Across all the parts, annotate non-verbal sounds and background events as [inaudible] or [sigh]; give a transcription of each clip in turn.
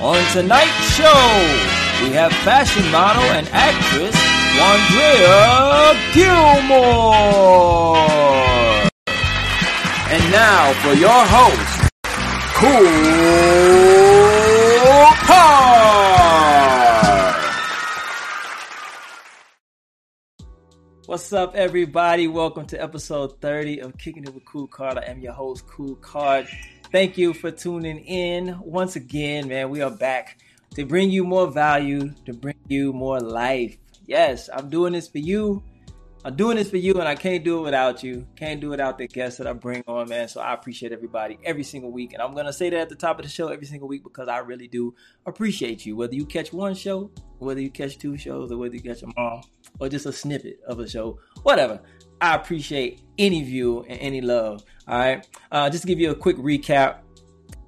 On tonight's show, we have fashion model and actress Wondrea Gilmore. And now for your host, Kool Kard. What's up, everybody? Welcome to episode 30 of Kicking It with Kool Kard. I am your host, Kool Kard. Thank you for tuning in once again, man. We are back to bring you more value, to bring you more life. Yes, I'm doing this for you. I'm doing this for you, and I can't do it without you. Can't do it without the guests that I bring on, man. So I appreciate everybody every single week. And I'm going to say that at the top of the show every single week because I really do appreciate you. Whether you catch one show, whether you catch two shows, or whether you catch them all, or just a snippet of a show, whatever. I appreciate any view and any love. All right. Uh, just to give you a quick recap.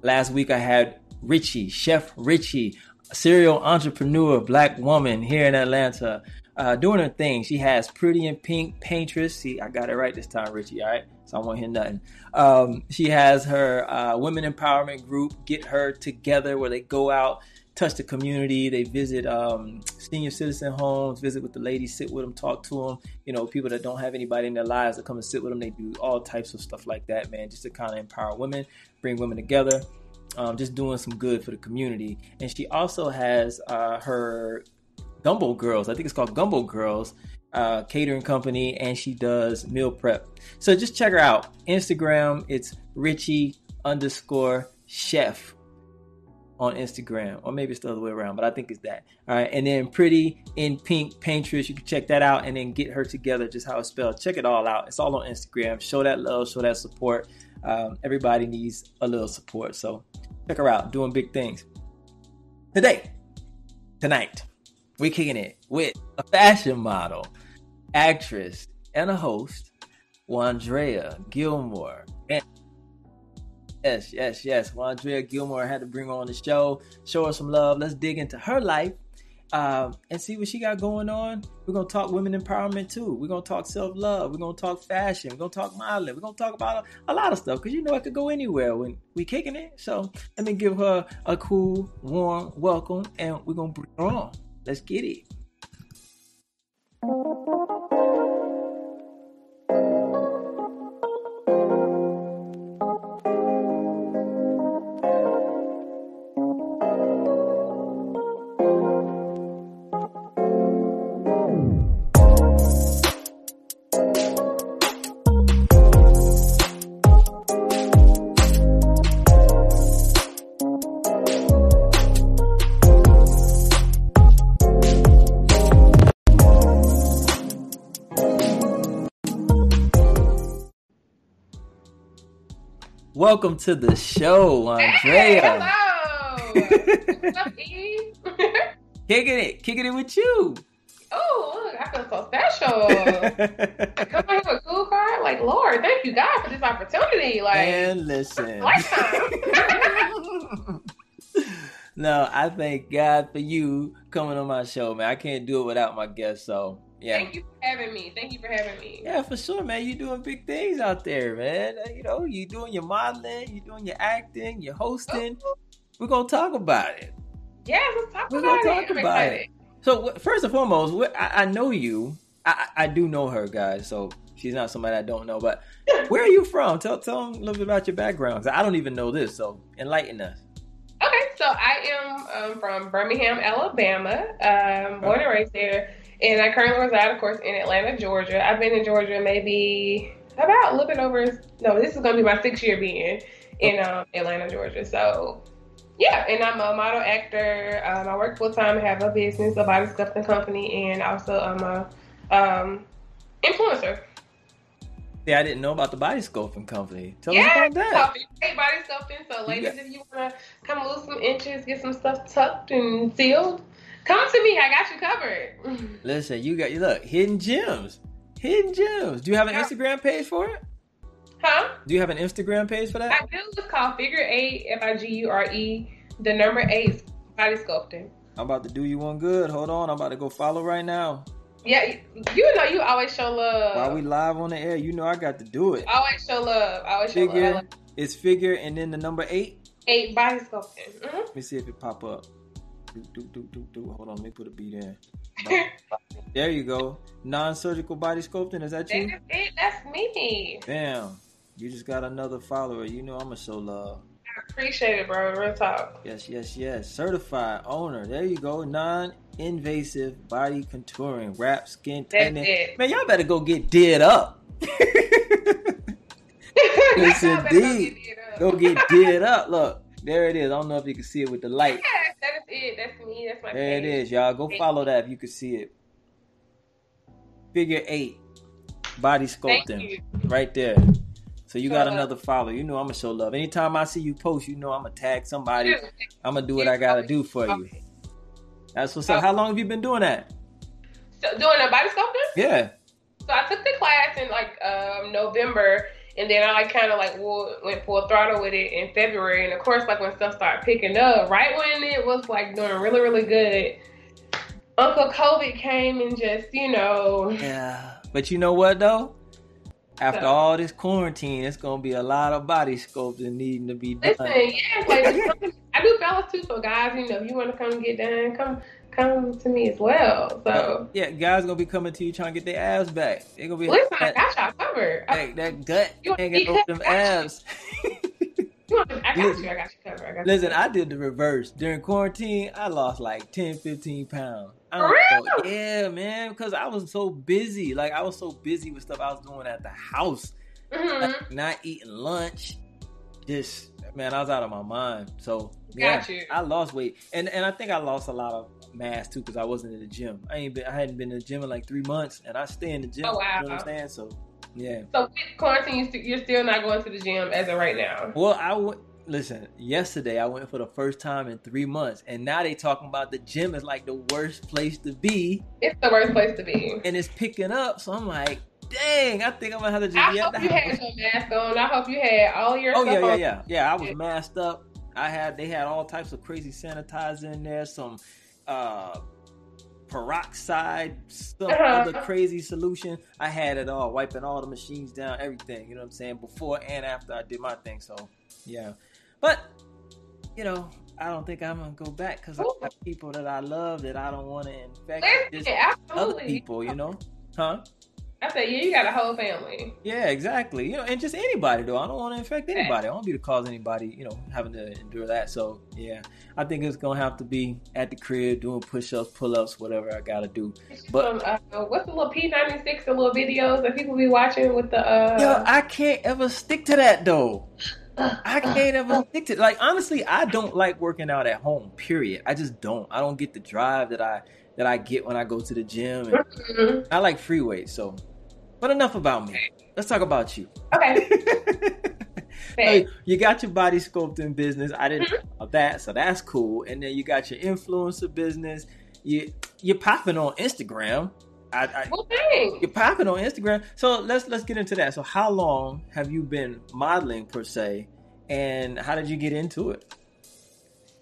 Last week I had Richie, Chef Richie, serial entrepreneur, black woman here in Atlanta, uh, doing her thing. She has Pretty in Pink Paintress. See, I got it right this time, Richie. All right. So I won't hear nothing. Um, she has her uh, women empowerment group, Get Her Together, where they go out touch the community. They visit um, senior citizen homes, visit with the ladies, sit with them, talk to them. You know, people that don't have anybody in their lives that come and sit with them. They do all types of stuff like that, man, just to kind of empower women, bring women together, um, just doing some good for the community. And she also has uh, her Gumbo Girls. I think it's called Gumbo Girls. Uh, catering company and she does meal prep. So just check her out. Instagram, it's Richie underscore chef on Instagram, or maybe it's the other way around, but I think it's that. All right, and then Pretty in Pink Paintress, you can check that out, and then get her together, just how it's spelled. Check it all out. It's all on Instagram. Show that love, show that support. Um, everybody needs a little support, so check her out. Doing big things. Today, tonight, we're kicking it with a fashion model, actress, and a host, Wondrea Gilmore. Yes, yes, yes. Well, Andrea Gilmore had to bring her on the show, show her some love. Let's dig into her life um, and see what she got going on. We're gonna talk women empowerment too. We're gonna talk self love. We're gonna talk fashion. We're gonna talk modeling. We're gonna talk about a, a lot of stuff because you know it could go anywhere when we kicking it. So let me give her a cool, warm welcome, and we're gonna bring her on. Let's get it. Welcome to the show, Andrea. Hey, hello. [laughs] What's up, Eve? kicking it, kicking it with you. Oh, I feel so special. Come on here with Kool Kard. Like, Lord, thank you God for this opportunity. Like, and listen, [laughs] [laughs] no, I thank God for you coming on my show, man. I can't do it without my guests, so yeah. Thank you for having me. Thank you for having me. Yeah, for sure, man. You're doing big things out there, man. You know, you're doing your modeling, you're doing your acting, your hosting. Oh. We're gonna talk about it. Yeah, let's talk We're about gonna it. talk I'm about excited. it. So first and foremost, I, I know you. I, I do know her, guys. So she's not somebody I don't know. But where are you from? Tell tell them a little bit about your background. I don't even know this. So enlighten us. Okay, so I am um, from Birmingham, Alabama, um, born and raised there, and I currently reside, of course, in Atlanta, Georgia. I've been in Georgia maybe about a little bit over. No, this is going to be my sixth year being in um, Atlanta, Georgia. So, yeah, and I'm a model actor. Um, I work full time, have a business, a body sculpting company, and also I'm a um, influencer. Yeah, I didn't know about the body sculpting company. Tell yeah, us about that. great body sculpting. So, ladies, if you want to come lose some inches, get some stuff tucked and sealed, come to me. I got you covered. Listen, you got you look hidden gems, hidden gems. Do you have an Instagram page for it? Huh? Do you have an Instagram page for that? I do. It's called Figure Eight, F I G U R E. The number eight, body sculpting. I'm about to do you one good. Hold on, I'm about to go follow right now. Yeah, you- know you always show love. While we live on the air, you know I got to do it. always show love. Always show Figure, love. it's figure and then the number eight. Eight body sculpting. Mm-hmm. Let me see if it pop up. Do, do, do, do, do. Hold on, let me put a beat in. there you go. Non-surgical body sculpting. Is that you? That is it. That's me. Damn. You just got another follower. You know I'ma show love. I appreciate it, bro. Real talk. Yes, yes, yes. Certified owner. There you go. Non-invasive body contouring, wrap, skin tightening. Man, y'all better go get did up. [laughs] Yes, indeed. get it up. go get did up. Look, there it is. I don't know if you can see it with the light. Yeah, that is it. That's me. That's my There it page. is, y'all. Go follow that if you can see it. Figure eight, body sculpting, right there. So you got love. another follow. You know I'm gonna show love. Anytime I see you post, you know I'm gonna tag somebody. I'm gonna do what I gotta do for you. That's what's up. How long have you been doing that? So, doing a body sculpting? Yeah. So I took the class in like um, November, and then I like kind of like went full throttle with it in February. And of course, like when stuff started picking up, right when it was like doing really really good, Uncle COVID came and just you know, Yeah. But you know what though? After So- all this quarantine, it's gonna be a lot of body sculpting needing to be done. listen, yeah, like I do fellas too. So guys, you know, if you want to come get done, come come to me as well. So Yeah, guys gonna be coming to you trying to get their abs back. They're gonna be listen, I that, got y'all covered. I, that, that gut You- hanging over them abs. [laughs] you I got you. I got you covered. I got you. Listen, I did the reverse. During quarantine, I lost like 10, 15 pounds. I For don't know. Yeah, man, because I was so busy. Like, I was so busy with stuff I was doing at the house. Mhm. Like, not eating lunch. Just, man, I was out of my mind. So, yeah, Got you. I lost weight. And and I think I lost a lot of mass, too, because I wasn't in the gym. I ain't been, I hadn't been in the gym in like three months, and I stay in the gym. Oh, wow. You know what I'm saying? So, yeah. So with quarantine, you're still not going to the gym as of right now. Well, I went. Listen, yesterday I went for the first time in three months, and now they talking about the gym is like the worst place to be, It's the worst place to be. and it's picking up. So I'm like, dang, I think I'm gonna have to just I hope you had your mask on. I hope you had all your Oh yeah, yeah, yeah, yeah. I was masked up. I had they had all types of crazy sanitizer in there, some uh peroxide, stuff, Uh-huh. other crazy solution. I had it all, wiping all the machines down, everything. You know what I'm saying? Before and after I did my thing. So yeah, but you know. I don't think I'm gonna go back because I have people that I love that I don't want to infect Listen, other people, you know? Huh? I said, yeah, you got a whole family. Yeah, exactly. You know, and just anybody though. I don't want to infect anybody. I don't want to be to cause anybody, you know, having to endure that. So yeah, I think it's gonna have to be at the crib doing push-ups, pull-ups, whatever I gotta do. But- Some, uh, what's the little P90X, the little videos that people be watching with the. Uh, Yo, I can't ever stick to that though. I can't ever stick to like honestly, I don't like working out at home. Period. I just don't. I don't get the drive that I that I get when I go to the gym. And Mhm. I like free weights. So, but enough about me. Let's talk about you. Okay. [laughs] Hey, you got your body sculpting business. I didn't know about that, so that's cool. And then you got your influencer business. You you're popping on Instagram. I, I Well, thanks. you're popping on Instagram. So let's let's get into that. So how long have you been modeling per se, and how did you get into it?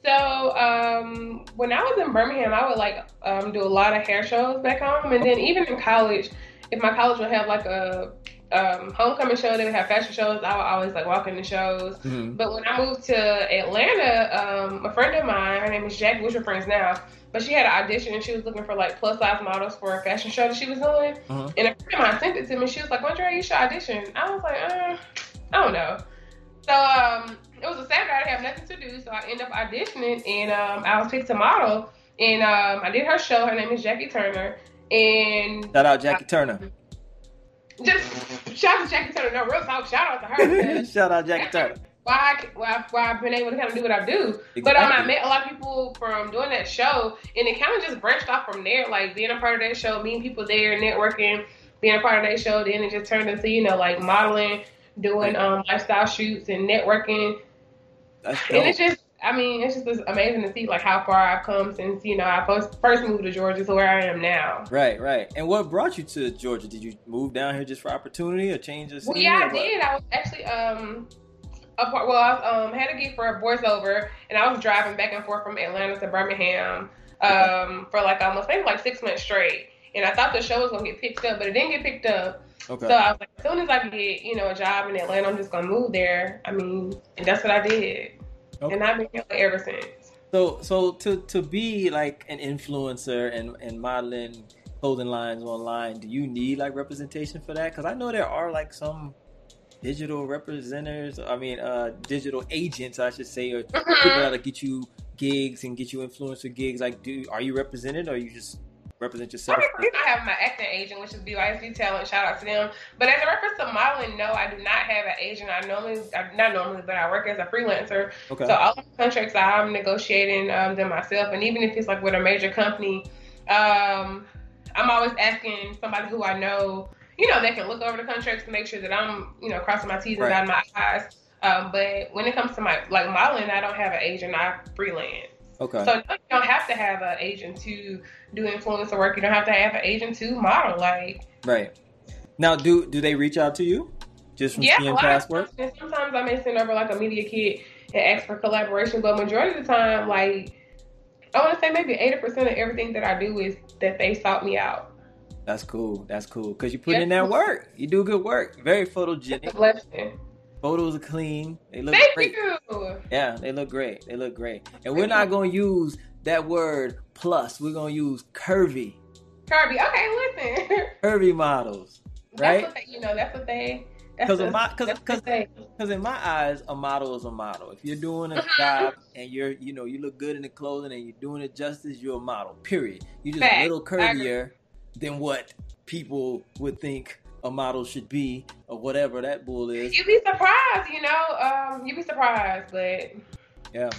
So um, when I was in Birmingham, I would like um, do a lot of hair shows back home, and then even in college, if my college would have like a um, homecoming show, they would have fashion shows. I would always like walk in the shows. Mhm. But when I moved to Atlanta, um, a friend of mine, her name is Jackie, we're friends now, but she had an audition and she was looking for like plus size models for a fashion show that she was doing. Mhm. And a friend of mine sent it to me. She was like, Andre, you should audition. I was like, uh, I don't know. So um, it was a Saturday. I didn't have nothing to do, so I ended up auditioning, and um, I was picked to model. And um, I did her show. Her name is Jackie Turner, and Shout out Jackie Turner. just shout out to Jackie Turner. No real talk. Shout out to her. [laughs] Shout out Jackie Turner. Why, I, why, why I've been able to kind of do what I do. But um, I Exactly. met a lot of people from doing that show, and it kind of just branched off from there. Like being a part of that show, meeting people there, networking, being a part of that show. Then it just turned into you know like modeling, doing um, lifestyle shoots, and networking. That's And it's just, I mean, it's just amazing to see like how far I've come since you know I first first moved to Georgia to where I am now. Right, right. And what brought you to Georgia? Did you move down here just for opportunity or change of Well, yeah, I what? did. I was actually um a part. Well, I um had a gig for a voiceover, and I was driving back and forth from Atlanta to Birmingham um for like almost maybe like six months straight. And I thought the show was gonna get picked up, but it didn't get picked up. Okay. So I was like, as soon as I get you know a job in Atlanta, I'm just gonna move there. I mean, and that's what I did. Okay. and I've been here ever since. So, so to to be like an influencer and and modeling clothing lines online, do you need like representation for that? Because I know there are like some digital representatives. I mean, uh, digital agents, I should say, or mm-hmm. people that get you gigs and get you influencer gigs. Like, do are you represented, or are you just represent yourself? I, I have my acting agent, which is BYSB Talent. Shout out to them. But as a reference to modeling, no, I do not have an agent. I normally, not normally, but I work as a freelancer. Okay. So all the contracts I'm negotiating um, them myself, and even if it's like with a major company, um, I'm always asking somebody who I know, you know, they can look over the contracts to make sure that I'm, you know, crossing my T's and dotting my I's. Um, but when it comes to my like modeling, I don't have an agent. I freelance. Okay. So you don't have to have an agent to do influencer work. You don't have to have an agent to model. Like right. Now, do do they reach out to you just from yeah, seeing past work? Sometimes I may send over like a media kit and ask for collaboration, but majority of the time, like I want to say maybe eighty percent of everything that I do is that they sought me out. That's cool. That's cool because you put in that work. You do good work. Very photogenic. blessing. Photos are clean. They look Thank great. You. Yeah, they look great. They look great. And Thank we're not going to use that word plus. We're going to use curvy. Curvy. Okay, listen. [laughs] curvy models. Right? That's what they, you know, that's what they because because because in my eyes, a model is a model. If you're doing a mm-hmm. job and you're you know you look good in the clothing and you're doing it justice, you're a model. Period. You're just Fact. a little curvier than what people would think a model should be or whatever that bull is. You'd be surprised, you know. Um, you'd be surprised, but yeah,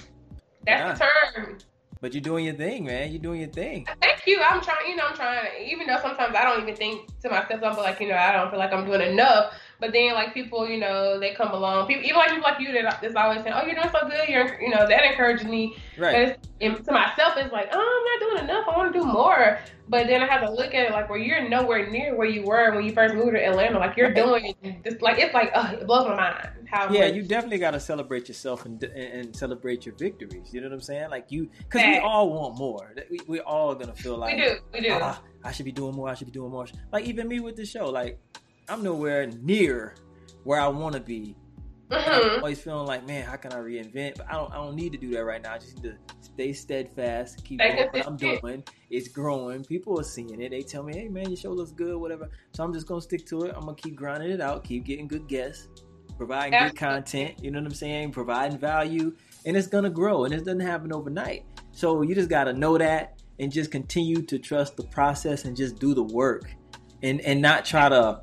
that's yeah. the term. But you're doing your thing, man. You're doing your thing. Thank you. I'm trying. You know, I'm trying. Even though sometimes I don't even think to myself, I'm like, you know, I don't feel like I'm doing enough. But then, like people, you know, they come along. People, even like people like you that's always saying, "Oh, you're doing so good." You're, you know, that encourages me. Right. And to myself, it's like, "Oh, I'm not doing enough. I want to do more." But then I have to look at it like, where you're nowhere near where you were when you first moved to Atlanta. Like you're doing this. Like it's like, uh, it blows my mind. How yeah, you definitely got to celebrate yourself and, and celebrate your victories. You know what I'm saying? Like you, because we all want more. We we all gonna feel like we do. We do. Oh, I should be doing more. I should be doing more. Like even me with the show. Like I'm nowhere near where I want to be. Mm-hmm. I'm always feeling like, man, how can I reinvent? But I don't, I don't need to do that right now. I just need to stay steadfast, keep doing what I'm doing. It's growing. People are seeing it. They tell me, hey, man, your show looks good, whatever. So I'm just gonna stick to it. I'm gonna keep grinding it out, keep getting good guests, providing Absolutely. good content. You know what I'm saying? Providing value, and it's gonna grow. And it doesn't happen overnight. So you just gotta know that and just continue to trust the process and just do the work, and and not try to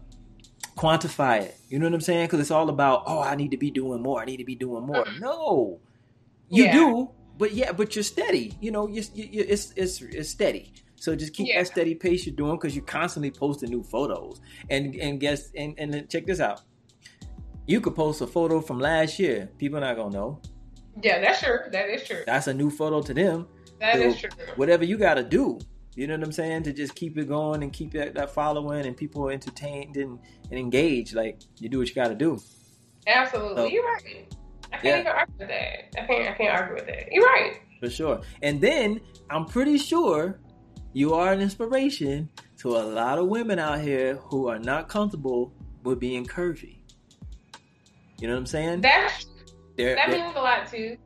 quantify it. You know what I'm saying? Because it's all about, oh, I need to be doing more. I need to be doing more. Mm-hmm. No, you yeah. do, but yeah, but you're steady. You know, you, you, it's it's it's steady. So just keep yeah. that steady pace you're doing because you're constantly posting new photos. And and guess and and check this out. You could post a photo from last year. People not gonna know. Yeah, that's true. That is true. That's a new photo to them. That so is true. Whatever you got to do, you know what I'm saying? To just keep it going and keep that, that following and people entertained and, and engaged. Like you do what you got to do. Absolutely, so, you're right. I can't yeah. even argue with that. I can't. I can't argue with that. You're right. For sure. And then I'm pretty sure you are an inspiration to a lot of women out here who are not comfortable with being curvy. You know what I'm saying? That's they're, that means a lot too.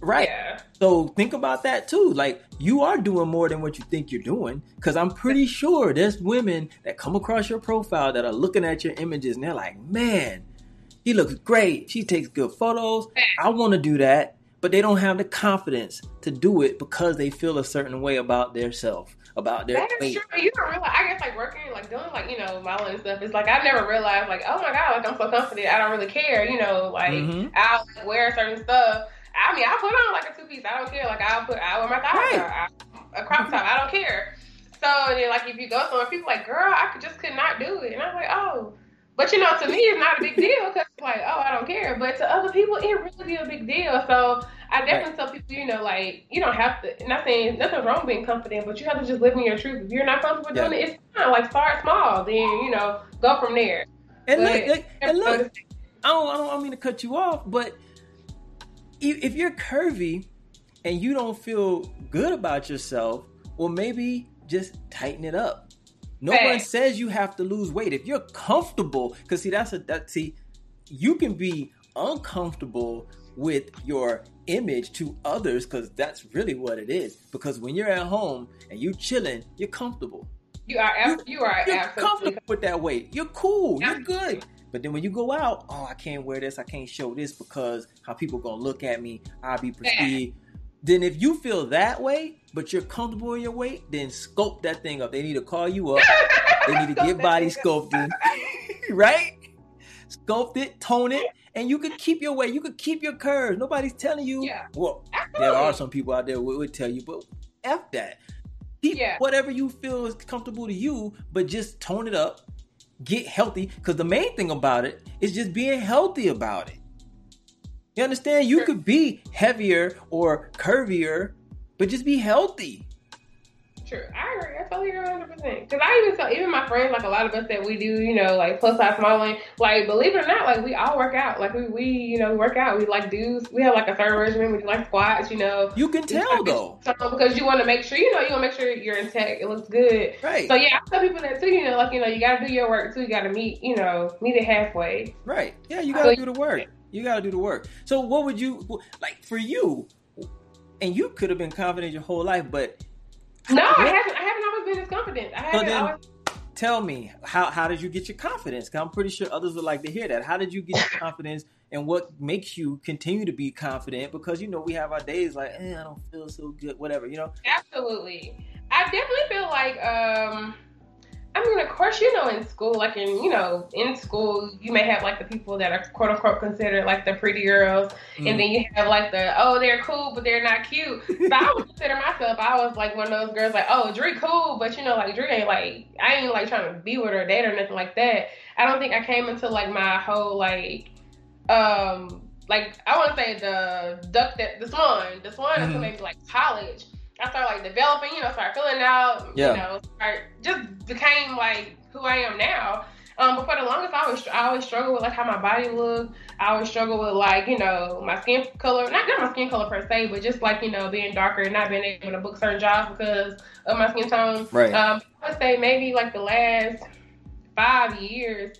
Right. Yeah. So think about that too. Like you are doing more than what you think you're doing. Cause I'm pretty [laughs] sure there's women that come across your profile that are looking at your images and they're like, man, he looks great. She takes good photos. I want to do that. But they don't have the confidence to do it because they feel a certain way about their self, about their That is weight. true. You don't realize. I guess like working, like doing like you know modeling and stuff. It's like I've never realized like oh my god, like I'm so confident. I don't really care. You know, like mm-hmm. I'll wear certain stuff I mean, I put on like a two piece. I don't care. Like I'll put, I wear my thighs right. a crop top. I don't care. So then, like if you go somewhere, people like, girl, I could just could not do it, and I'm like, oh. But you know, to me, it's not a big deal because like, oh, I don't care. But to other people, it really be a big deal. So I definitely right. tell people, you know, like you don't have to. Not saying nothing's wrong being confident, but you have to just live in your truth. If you're not comfortable yeah. doing it, it's fine. Like start small, then you know, go from there. And but, look, look, and [laughs] look, I don't, I don't, I don't mean to cut you off, but if you're curvy and you don't feel good about yourself, well, maybe just tighten it up. No hey. one says you have to lose weight. If you're comfortable, because see, that's a that see, you can be uncomfortable with your image to others because that's really what it is. Because when you're at home and you chilling, you're comfortable. You are ab- you, are You're comfortable with that weight. You're cool. You're good. But then when you go out, oh, I can't wear this. I can't show this because how people gonna look at me. I'll be perceived. Then if you feel that way, but you're comfortable in your weight, then sculpt that thing up. They need to call you up. They need to get [laughs] body sculpted, [laughs] right? Sculpt it, tone it, and you could keep your weight. You could keep your curves. Nobody's telling you. Yeah. Well, Absolutely. there are some people out there who would tell you, but f that. Keep Yeah. whatever you feel is comfortable to you, but just tone it up. Get healthy, because the main thing about it is just being healthy about it. You understand? You could be heavier or curvier, but just be healthy. True, I agree. I totally agree, hundred percent. Because I even tell even my friends, like a lot of us that we do, you know, like plus size modeling, like believe it or not, like we all work out. Like we, we you know, work out. We like dudes. We have like a certain regimen. We do like squats, you know. You can tell though, So, because you want to make sure, you know, you want to make sure you're intact. It looks good. right? So yeah, I tell people that too. You know, like you know, you got to do your work too. You got to meet, you know, meet it halfway. Right. Yeah, you gotta you- do the work. You gotta do the work. So what would you like for you? And you could have been confident your whole life, but No, I haven't. I haven't always been as confident. I So haven't then- always. tell me how how did you get your confidence? 'Cause I'm pretty sure others would like to hear that. How did you get your [laughs] confidence, and what makes you continue to be confident? Because you know we have our days like, eh, I don't feel so good, whatever. You know, Absolutely. I definitely feel like um I mean, of course, you know, in school, like in, you know, in school, you may have like the people that are quote unquote considered like the pretty girls, Mm. and then you have like the oh, they're cool, but they're not cute. [laughs] So I would consider myself, I was like one of those girls, like oh, Dre cool, but you know, like Dre ain't like I ain't like trying to be with her, date or nothing like that. I don't think I came into like my whole like um like I want to say the duck that the swan, the swan Mhm. until maybe like college. I started like developing, you know, started filling out, Yeah. you know, start just became like who I am now. Um, but for the longest, I always I always struggle with like how my body looked. I always struggle with like you know my skin color, not not my skin color per se, but just like you know being darker and not being able to book certain jobs because of my skin tone. right? Um, I would say maybe like the last five years,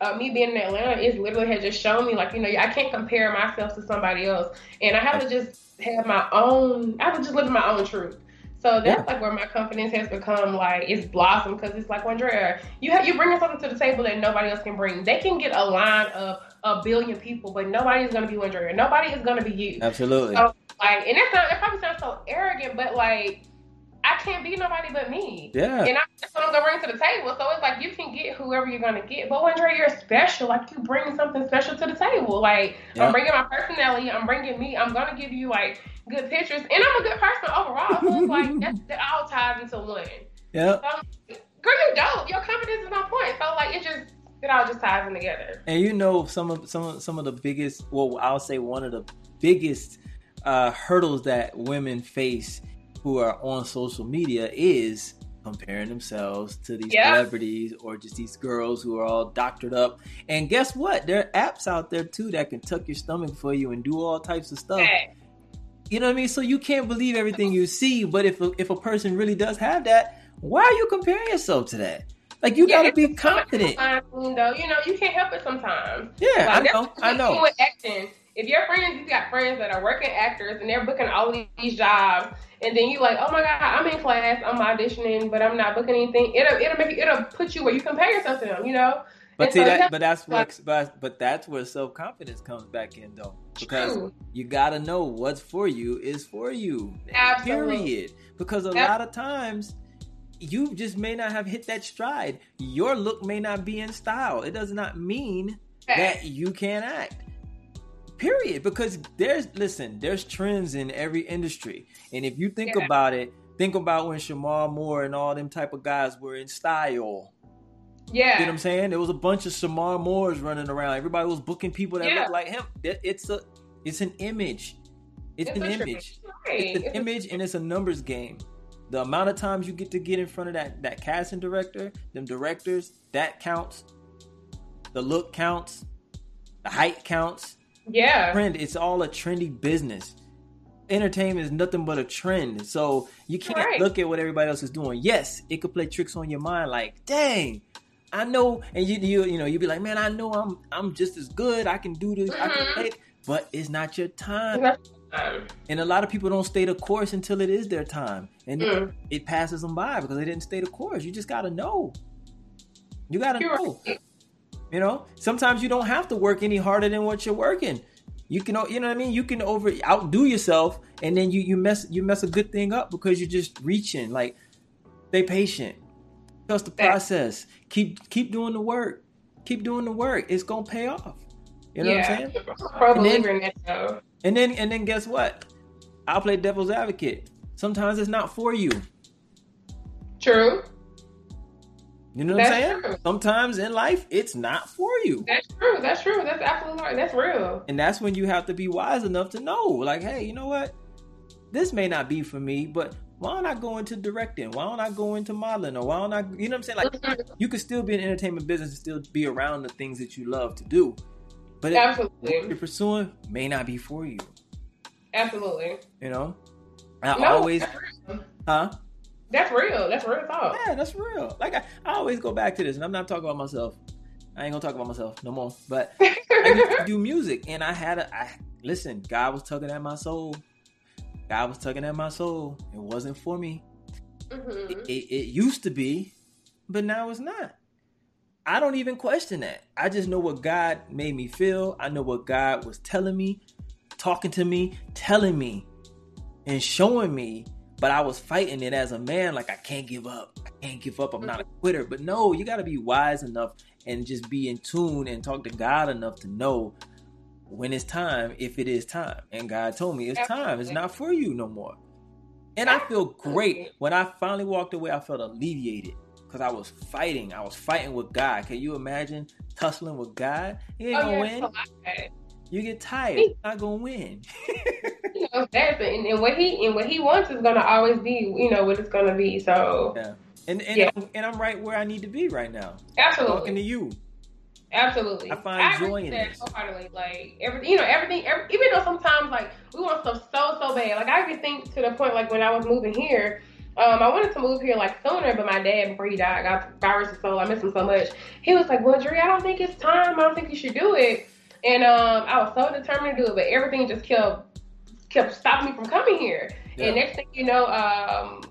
uh, me being in Atlanta is literally has just shown me like you know I can't compare myself to somebody else, and I have to just have my own. I to just live in my own truth. So that's Yeah. like where my confidence has become like it's blossomed because it's like Andrea, you have you bringing something to the table that nobody else can bring. They can get a line of a billion people, but nobody is gonna be Andrea. Nobody is gonna be you. Absolutely. So, like, and that's not, it probably sounds so arrogant, but like, I can't be nobody but me. yeah. And I, that's what I'm gonna bring to the table. So it's like you can get whoever you're gonna get, but Andre, you're special. Like you bring something special to the table. Like Yeah. I'm bringing my personality. I'm bringing me. I'm gonna give you like good pictures, and I'm a good person overall. So it's like [laughs] that's, that all ties into one. Yeah. So, girl, you dope. Your confidence is on point. So like it just it all just ties in together. And you know some of some of some of the biggest, well, I'll say one of the biggest uh, hurdles that women face who are on social media is comparing themselves to these Yeah. celebrities or just these girls who are all doctored up. And guess what? There are apps out there too that can tuck your stomach for you and do all types of stuff. Okay. You know what I mean? So you can't believe everything you see. But if a, if a person really does have that, why are you comparing yourself to that? Like you Yeah, got to be confident. Though you know you can't help it sometimes. Yeah, I know. I know. acting, if your friends, you got friends that are working actors and they're booking all these jobs, and then you like, oh my god, I'm in class, I'm auditioning, but I'm not booking anything. It'll it'll make you, it'll put you where you compare yourself to them. You know. But And see so that, that's but that's where, but, but that's where self confidence comes back in though, because True. you gotta know what's for you is for you. Absolutely. Period. Because a lot of times you just may not have hit that stride. Your look may not be in style. It does not mean that you can't act. Period. Because there's listen, there's trends in every industry, and if you think Yeah. about it, think about when Shemar Moore and all them type of guys were in style. Yeah, you know what I'm saying? There was a bunch of Shemar Moores running around. Everybody was booking people that Yeah. look like him. It's a, it's an image. It's, an image. Right. It's an It's image, and it's a numbers game. The amount of times you get to get in front of that that casting director, them directors, that counts. The look counts. The height counts. Yeah. Trend. It's all a trendy business. Entertainment is nothing but a trend. So you can't Right. look at what everybody else is doing. Yes, it could play tricks on your mind. Like, dang, I know, and you you you know you'd be like, man, I know I'm I'm just as good. I can do this. I can Mhm. play. it." but it's not your time. And a lot of people don't stay the course until it is their time, and Mm. it passes them by because they didn't stay the course. You just gotta know. You gotta you're know. right. You know, sometimes you don't have to work any harder than what you're working. You can, you know what I mean. You can over outdo yourself, and then you you mess you mess a good thing up because you're just reaching. Like, stay patient, trust the process. Keep keep doing the work. Keep doing the work. It's gonna pay off. You know yeah. what I'm saying? I'm a pro And then- believer in that though. And then and then guess what? I'll play devil's advocate. Sometimes it's not for you. True. You know what I'm saying? true. Sometimes in life it's not for you. That's true. That's true. That's absolutely right. That's real. And that's when you have to be wise enough to know, like, hey, you know what? This may not be for me, but why don't I go into directing? Why don't I go into modeling? Or why don't I, you know what I'm saying? Like, Mhm. you could still be in entertainment business and still be around the things that you love to do. But it, what Absolutely. you're pursuing may not be for you, Absolutely. you know? I No, always, huh? That's real. That's real talk. Yeah, that's real. Like, I, I always go back to this, and I'm not talking about myself. I ain't gonna talk about myself no more. But [laughs] I used to do music, and I had a. I listen. God was tugging at my soul. God was tugging at my soul. It wasn't for me. Mhm. It, it, it used to be, but now it's not. I don't even question that. I just know what God made me feel. I know what God was telling me, talking to me, telling me, and showing me. But I was fighting it as a man, like I can't give up. I can't give up. I'm not a quitter. But no, you got to be wise enough and just be in tune and talk to God enough to know when it's time, if it is time. And God told me it's time. It's not for you no more. And I feel great when I finally walked away. I felt alleviated because I was fighting. I was fighting with God. Can you imagine tussling with God? You ain't Oh, gonna yeah, win. it's a lot. You get tired. You're not gonna win. [laughs] [laughs] You know. And, and what he and what he wants is gonna always be, you know, what it's gonna be. So Yeah. And and, Yeah. I'm, and I'm right where I need to be right now. Absolutely, talking to you. absolutely. I find agree joy in that wholeheartedly. Like everything, you know, everything. Every, even though sometimes like we want stuff so so bad. Like I even think to the point like when I was moving here. Um, I wanted to move here like sooner, but my dad, before he died, got virus of soul. I miss him so much. He was like, "Well, Dre, I don't think it's time. I don't think you should do it." And um, I was so determined to do it, but everything just kept kept stopping me from coming here. Yeah. And next thing you know, um,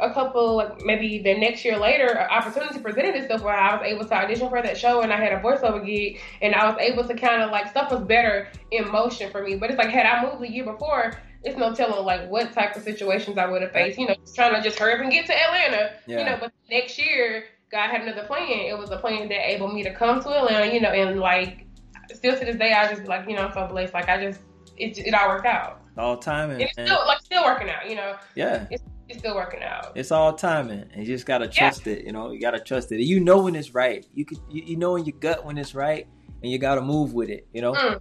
a couple like maybe the next year later, opportunity presented itself where I was able to audition for that show, and I had a voiceover gig, and I was able to kind of like stuff was better in motion for me. But it's like had I moved the year before. It's no telling like what type of situations I would have faced. You know, just trying to just hurry up and get to Atlanta. Yeah. You know, but next year God had another plan. It was a plan that enabled me to come to Atlanta. You know, and like still to this day, I just like you know I'm so blessed. Like I just it it all worked out. All timing. It's still like still working out, you know. yeah. It's still working out. It's all timing. And you just gotta trust it. You know, you gotta trust it. You know when it's right. You could you, you know in your gut when it's right and you gotta move with it, you know? Mm.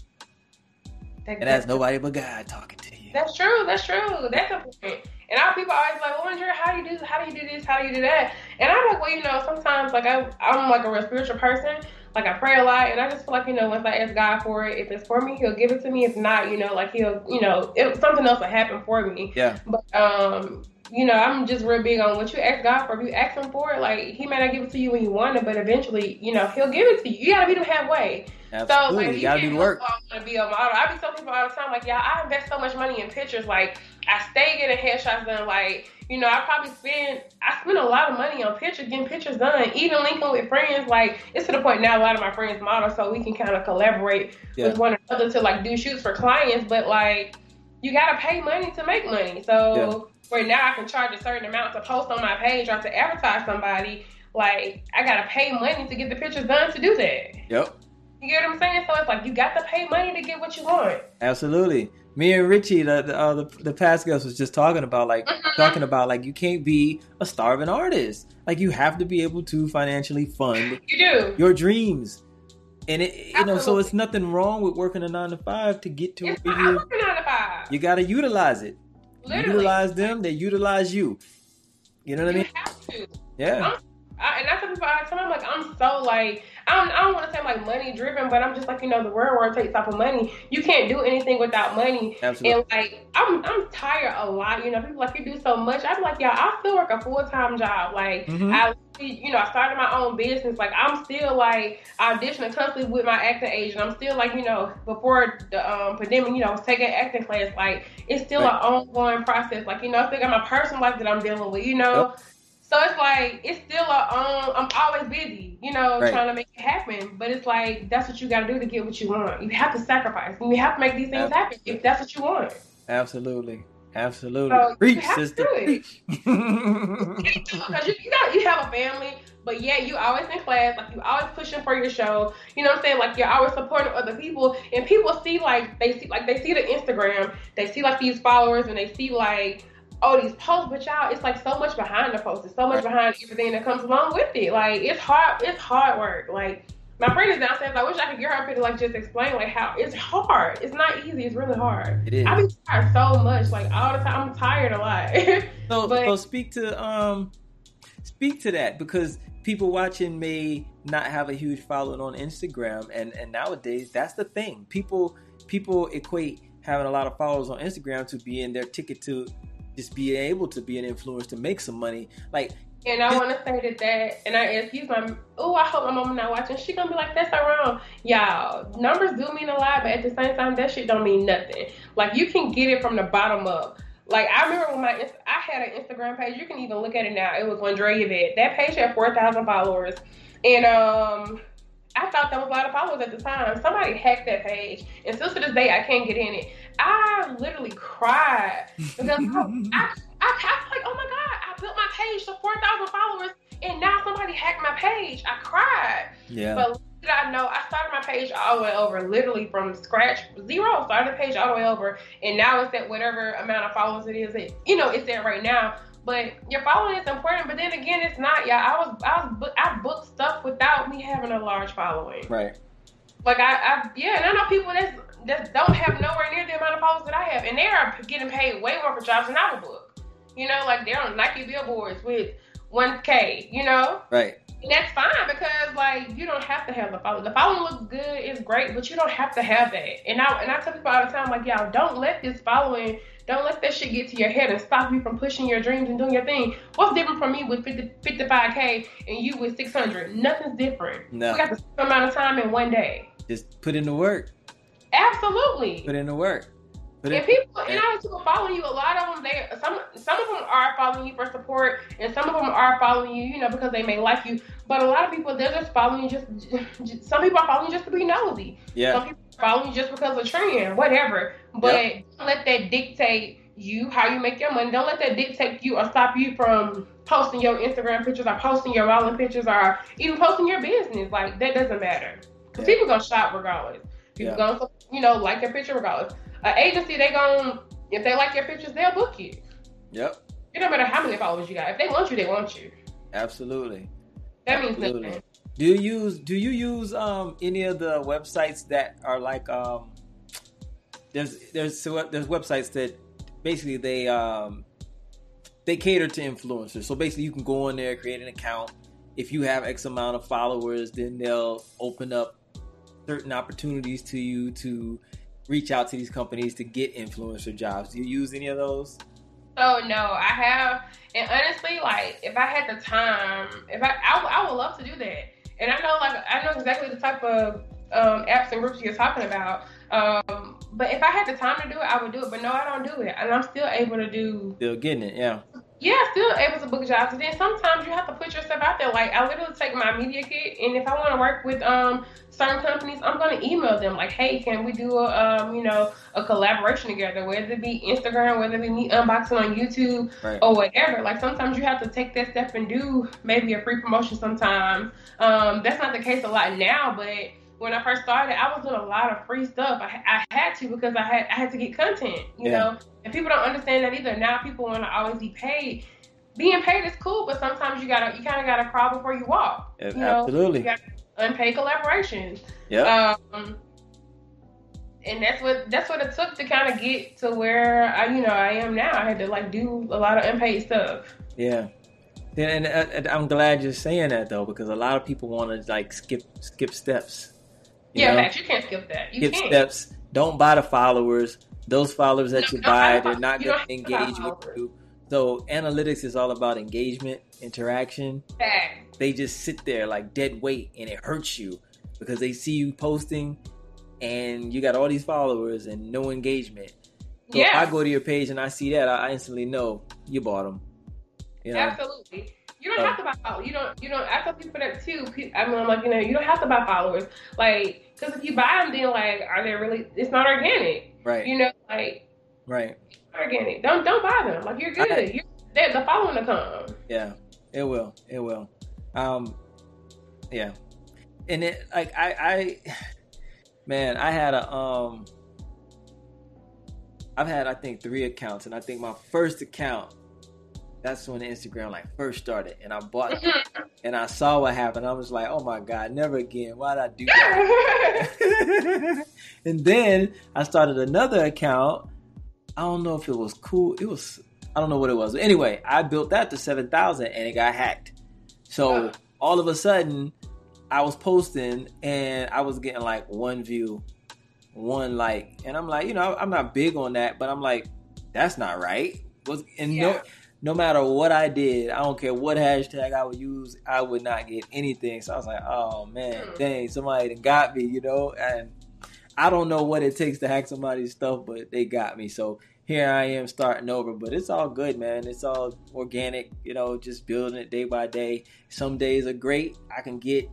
And that's nobody but God talking to you. That's true. That's true. That's a point. And our people always like, well, Andrea, how do you do? How do you do this? How do you do that? And I'm like, well, you know, sometimes like I, I'm like a real spiritual person. Like I pray a lot, and I just feel like you know, once I ask God for it, if it's for me, He'll give it to me. If not, you know, like He'll, you know, if something else will happen for me. Yeah. But um, you know, I'm just real big on what you ask God for. If you ask Him for it, like He may not give it to you when you want it, but eventually, you know, He'll give it to you. You gotta be the halfway. Absolutely. So like, you gotta do work. look, "Oh, I want to be a model. I be telling people all the time, like, yeah, I invest so much money in pictures. Like, I stay getting headshots done. Like, you know, I probably spend I spend a lot of money on pictures, getting pictures done. Even linking with friends. Like, it's to the point now a lot of my friends model, so we can kind of collaborate Yeah. with one another to like do shoots for clients. But like, you gotta pay money to make money. So where now I can charge a certain amount to post on my page or to advertise somebody. Like, I gotta pay money to get the pictures done to do that. Yep. You get what I'm saying? So it's like you got to pay money to get what you want. Absolutely. Me and Richie, the the, uh, the the past guest was just talking about like Mhm. talking about like you can't be a starving artist. Like you have to be able to financially fund You do. your dreams. And it you know, so it's nothing wrong with working a nine to five to get to It's where you working nine to five. you gotta utilize it. Literally. utilize them, they utilize you. You know what I mean? have to. Yeah. I, and that's what people all the time. I'm like, I'm so like, I I don't, I don't want to say I'm like money driven, but I'm just like you know the world where it takes off of money. You can't do anything without money. Absolutely. And like I'm I'm tired a lot. You know, people like you do so much. I'm like, yeah, I still work a full time job. Like Mhm. I you know, I started my own business. Like I'm still like auditioning constantly with my acting agent. I'm still like, you know, before the um, pandemic, you know, I was taking acting class. Like it's still Right. an ongoing process. Like, you know, I still got my personal life that I'm dealing with, you know. So it's like it's still a um I'm always busy, you know, Right. trying to make it happen. But it's like that's what you gotta do to get what you want. You have to sacrifice and you have to make these things happen if that's what you want. Absolutely. Absolutely. So, Preach, have sister. do. Preach. [laughs] Because you, you got you have a family, but yet you always in class, like you always pushing for your show. You know what I'm saying? Like you're always supporting other people, and people see like they see like they see the Instagram, they see like these followers, and they see like oh these posts, but y'all, it's like so much behind the post, it's so much behind everything that comes along with it. Like it's hard, it's hard work. Like my friend is downstairs. I wish I could get her up here to like just explain like how it's hard. It's not easy. It's really hard. It is. I be tired so much, like all the time. I'm tired a lot. [laughs] So, But- so speak to um, speak to that because people watching may not have a huge following on Instagram, and and nowadays that's the thing. People people equate having a lot of followers on Instagram to being their ticket to just being able to be an influencer to make some money. Like, And I want to say that that, and I excuse my, oh, I hope my mom not watching. She gonna be like, that's not wrong, y'all. Numbers do mean a lot, but at the same time, that shit don't mean nothing. Like you can get it from the bottom up. Like I remember when my, I had an Instagram page. You can even look at it now. It was Andrea Vet. That page had four thousand followers, and um. I thought that was a lot of followers at the time. Somebody hacked that page, and still to this day, I can't get in it. I literally cried because I, [laughs] I, I, I was like, oh my god, I built my page to four thousand followers, and now somebody hacked my page. I cried. yeah, But did I know, I started my page all the way over, literally from scratch, zero. Started the page all the way over, and now it's at whatever amount of followers it is. It, you know, it's at right now. But your following is important. But then again, it's not. Yeah, I was, I was, I booked stuff without me having a large following. right. Like I, I yeah, and I know people that that don't have nowhere near the amount of followers that I have, and they are getting paid way more for jobs than I would book. You know, like they're on Nike billboards with 1K. You know, Right. and that's fine because like you don't have to have the following. The following looks good, it's great, but you don't have to have that. And I and I tell people all the time, like y'all, don't let this following, don't let that shit get to your head and stop you from pushing your dreams and doing your thing. What's different from me with 50, 55k and you with 600? Nothing's different. No. We got the same amount of time in one day. Just put in the work. Absolutely. Put in the work. Put in, And people, and I people following you. A lot of them, they some some of them are following you for support, and some of them are following you, you know, because they may like you. But a lot of people, they're just following you just. [laughs] just some people are following you just to be nosy. yeah. Some people are following you just because of trend, whatever. But don't let that dictate you how you make your money. Don't let that dictate you or stop you from posting your Instagram pictures or posting your wallet pictures or even posting your business. Like that doesn't matter because Yeah. people gonna shop regardless. People Yeah. gonna you know like your picture regardless. An agency they gonna if they like your pictures they'll book you. Yep. It don't matter how many followers you got. If they want you, they want you. Absolutely. That means Absolutely. nothing. Do you use do you use um any of the websites that are like um there's there's there's websites that basically they um they cater to influencers. So basically you can go in there, create an account. If you have X amount of followers, then they'll open up certain opportunities to you to reach out to these companies to get influencer jobs. Do you use any of those? Oh no, I have, and honestly, like if I had the time, if I, I, I would love to do that. And I know, like I know exactly the type of um, apps and groups you're talking about. Um, but if I had the time to do it, I would do it. But no, I don't do it, and I'm still able to do. Still getting it, yeah. Yeah, still able to book jobs. And then sometimes you have to put yourself out there. Like I literally take my media kit, and if I want to work with um certain companies, I'm gonna email them like, hey, can we do a um you know a collaboration together? Whether it be Instagram, whether it be me unboxing on YouTube Right. or whatever. Like sometimes you have to take that step and do maybe a free promotion. Sometimes um that's not the case a lot now, but when I first started, I was doing a lot of free stuff. I, I had to because I had I had to get content, you Yeah. know. And people don't understand that either. Now people want to always be paid. Being paid is cool, but sometimes you gotta you kind of gotta crawl before you walk. You know, Absolutely. you unpaid collaborations. Yeah. Um, and that's what that's what it took to kind of get to where I you know I am now. I had to like do a lot of unpaid stuff. Yeah. And, and, and I'm glad you're saying that though, because a lot of people want to like skip skip steps. Yeah, fact, you can't skip that. You skip can't. steps. Don't buy the followers. Those followers that you buy, they're not going [laughs] to engage with you. So analytics is all about engagement, interaction. They just sit there like dead weight, and it hurts you because they see you posting, and you got all these followers and no engagement. So yeah. if I go to your page and I see that, I instantly know you bought them. You know? Absolutely. You don't uh, have to buy followers. You don't. You don't. I tell people that too. I mean, I'm like, you know, you don't have to buy followers. Like, because if you buy them, then like, are they really? It's not organic. Right. You know, like. Right. Organic. Don't don't buy them. Like you're good. I, you're, the following to come. Yeah, it will. It will. Um, yeah, and it like I I, [sighs] man, I had a um. I've had I think three accounts, and I think my first account that's when Instagram like first started, and I bought it, [laughs] and I saw what happened. I was like, "Oh my god, never again! Why'd I do that?" [laughs] and then I started another account. I don't know if it was cool. It was I don't know what it was. But anyway, I built that to seven thousand, and it got hacked. So all of a sudden, I was posting, and I was getting like one view, one like, and I'm like, you know, I'm not big on that, but I'm like, that's not right. Was and yeah. no no matter what I did, I don't care what hashtag I would use, I would not get anything. So I was like, oh man, hmm. dang, somebody got me, you know? And I don't know what it takes to hack somebody's stuff, but they got me. So here I am starting over, but it's all good, man. It's all organic, you know, just building it day by day. Some days are great. I can get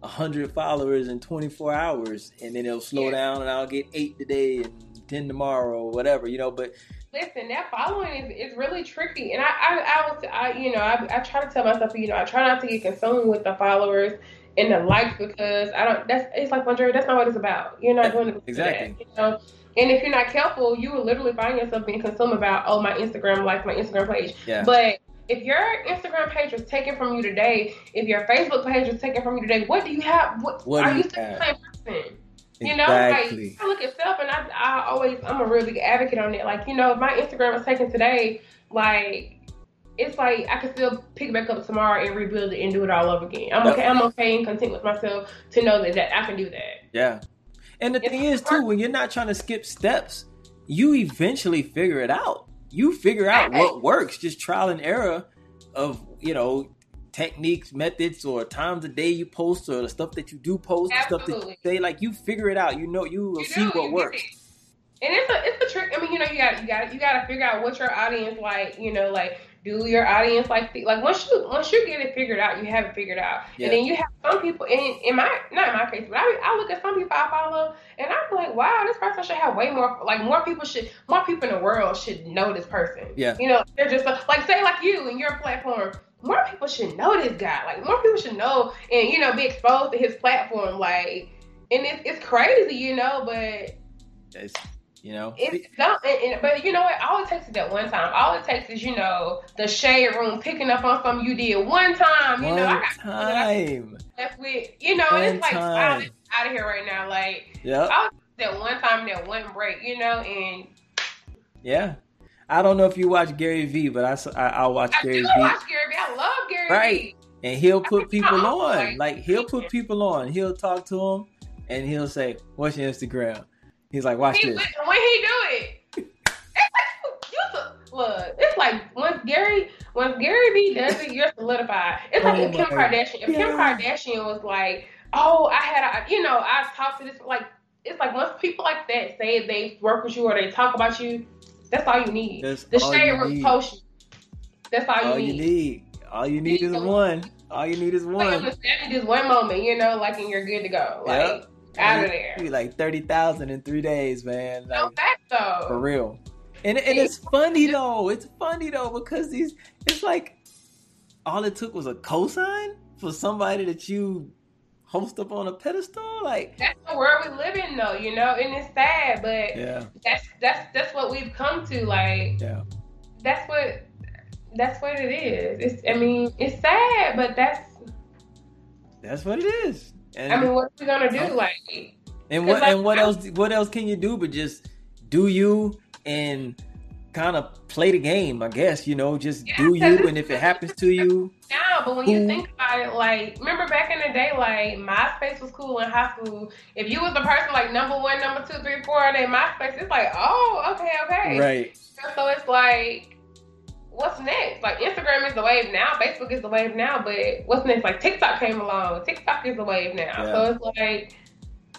100 followers in 24 hours, and then it'll slow yeah. down, and I'll get eight today and 10 tomorrow, or whatever, you know, but listen, that following is, is really tricky. And I, I, I was, I, you know, I, I try to tell myself, you know, I try not to get consumed with the followers and the likes because I don't, that's, it's like, Andre, that's not what it's about. You're not doing it exactly. That, you know? And if you're not careful, you will literally find yourself being consumed about, oh, my Instagram likes my Instagram page. Yeah. But if your Instagram page was taken from you today, if your Facebook page was taken from you today, what do you have? What, what are you still the same person? You know, like I look at self, and I, I always, I'm a real big advocate on it. Like, you know, if my Instagram was taken today, like, it's like I can still pick back up tomorrow and rebuild it and do it all over again. I'm okay. I'm okay and content with myself to know that, that I can do that. Yeah, and the it's thing is too, when you're not trying to skip steps, you eventually figure it out. You figure out what works, just trial and error of you know techniques, methods, or times a day you post, or the stuff that you do post, the stuff that you say, like you figure it out. You know, you will you see what works. And it's a it's a trick. I mean, you know, you got you got you got to figure out what your audience like. You know, like do your audience like like once you once you get it figured out, you have it figured out, yeah. and then you have some people. In, in my not in my case, but I, I look at some people I follow, and I'm like, wow, this person should have way more. Like more people should more people in the world should know this person. Yeah, you know, they're just like say like you and your platform more people should know this guy. Like more people should know and you know be exposed to his platform. Like, and it's it's crazy, you know, but it's you know it's. And, and, but you know what? All it takes is that one time. All it takes is you know the shade room picking up on something you did one time. You one know, I got time. Left with you know, one it's like out, out of here right now. Like, yeah, I was that one time, that one break, you know, and yeah. I don't know if you watch Gary Vee, but I I, I watch I Gary Vee. I watch Gary Vee. I love Gary right. And he'll put people on. Like he'll put people on. He'll talk to them, and he'll say, "What's your Instagram?" He's like, "Watch he, this." When he do it, it's like, look, it's like once Gary once Gary Vee does it, you're solidified. It's like oh if Kim Kardashian. If yeah. Kim Kardashian was like, "Oh, I had a," you know, I talked to this like. It's like once people like that say they work with you or they talk about you, that's all you need. That's the shade room potion. That's all you need. You need. All you need is one. All you need is one. Like, just one moment, you know, like and you're good to go. Like yep. out of there. You like thirty thousand in three days, man. Like, no fact though. For real. And and it's funny though. It's funny though because these. It's like all it took was a cosign for somebody that you host up on a pedestal? Like that's the world we live in, though. You know, and it's sad, but yeah, that's that's that's what we've come to. Like, yeah, that's what that's what it is. It's I mean, it's sad, but that's that's what it is. And, I mean, what are we gonna do? Oh. Like, and what like, and what else? What else can you do but just do you and kind of play the game, I guess. You know, just yeah, do you, and if it happens to you. [laughs] Yeah, but when you think about it, like remember back in the day, like MySpace was cool in high school. If you was the person like number one, number two, three, four, and then MySpace, it's like, oh, okay, okay, right. So it's like what's next? Like Instagram is the wave now, Facebook is the wave now, but what's next? Like TikTok came along. TikTok is the wave now. Yeah. So it's like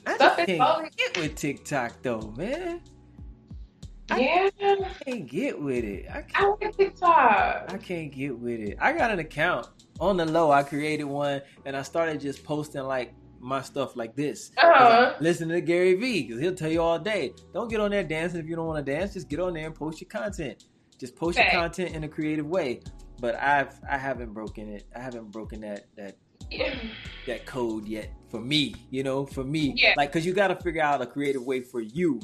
I stuff is totally get with TikTok though, man. Yeah. I can't get with it. I, can't, I like TikTok. I can't get with it. I got an account on the low. I created one and I started just posting like my stuff like this. Uh-huh. Listen to Gary Vee because he'll tell you all day. Don't get on there dancing if you don't want to dance. Just get on there and post your content. Just post okay. your content in a creative way. But I've I haven't broken it. I haven't broken that that yeah. that code yet for me. You know, for me, yeah. like because you got to figure out a creative way for you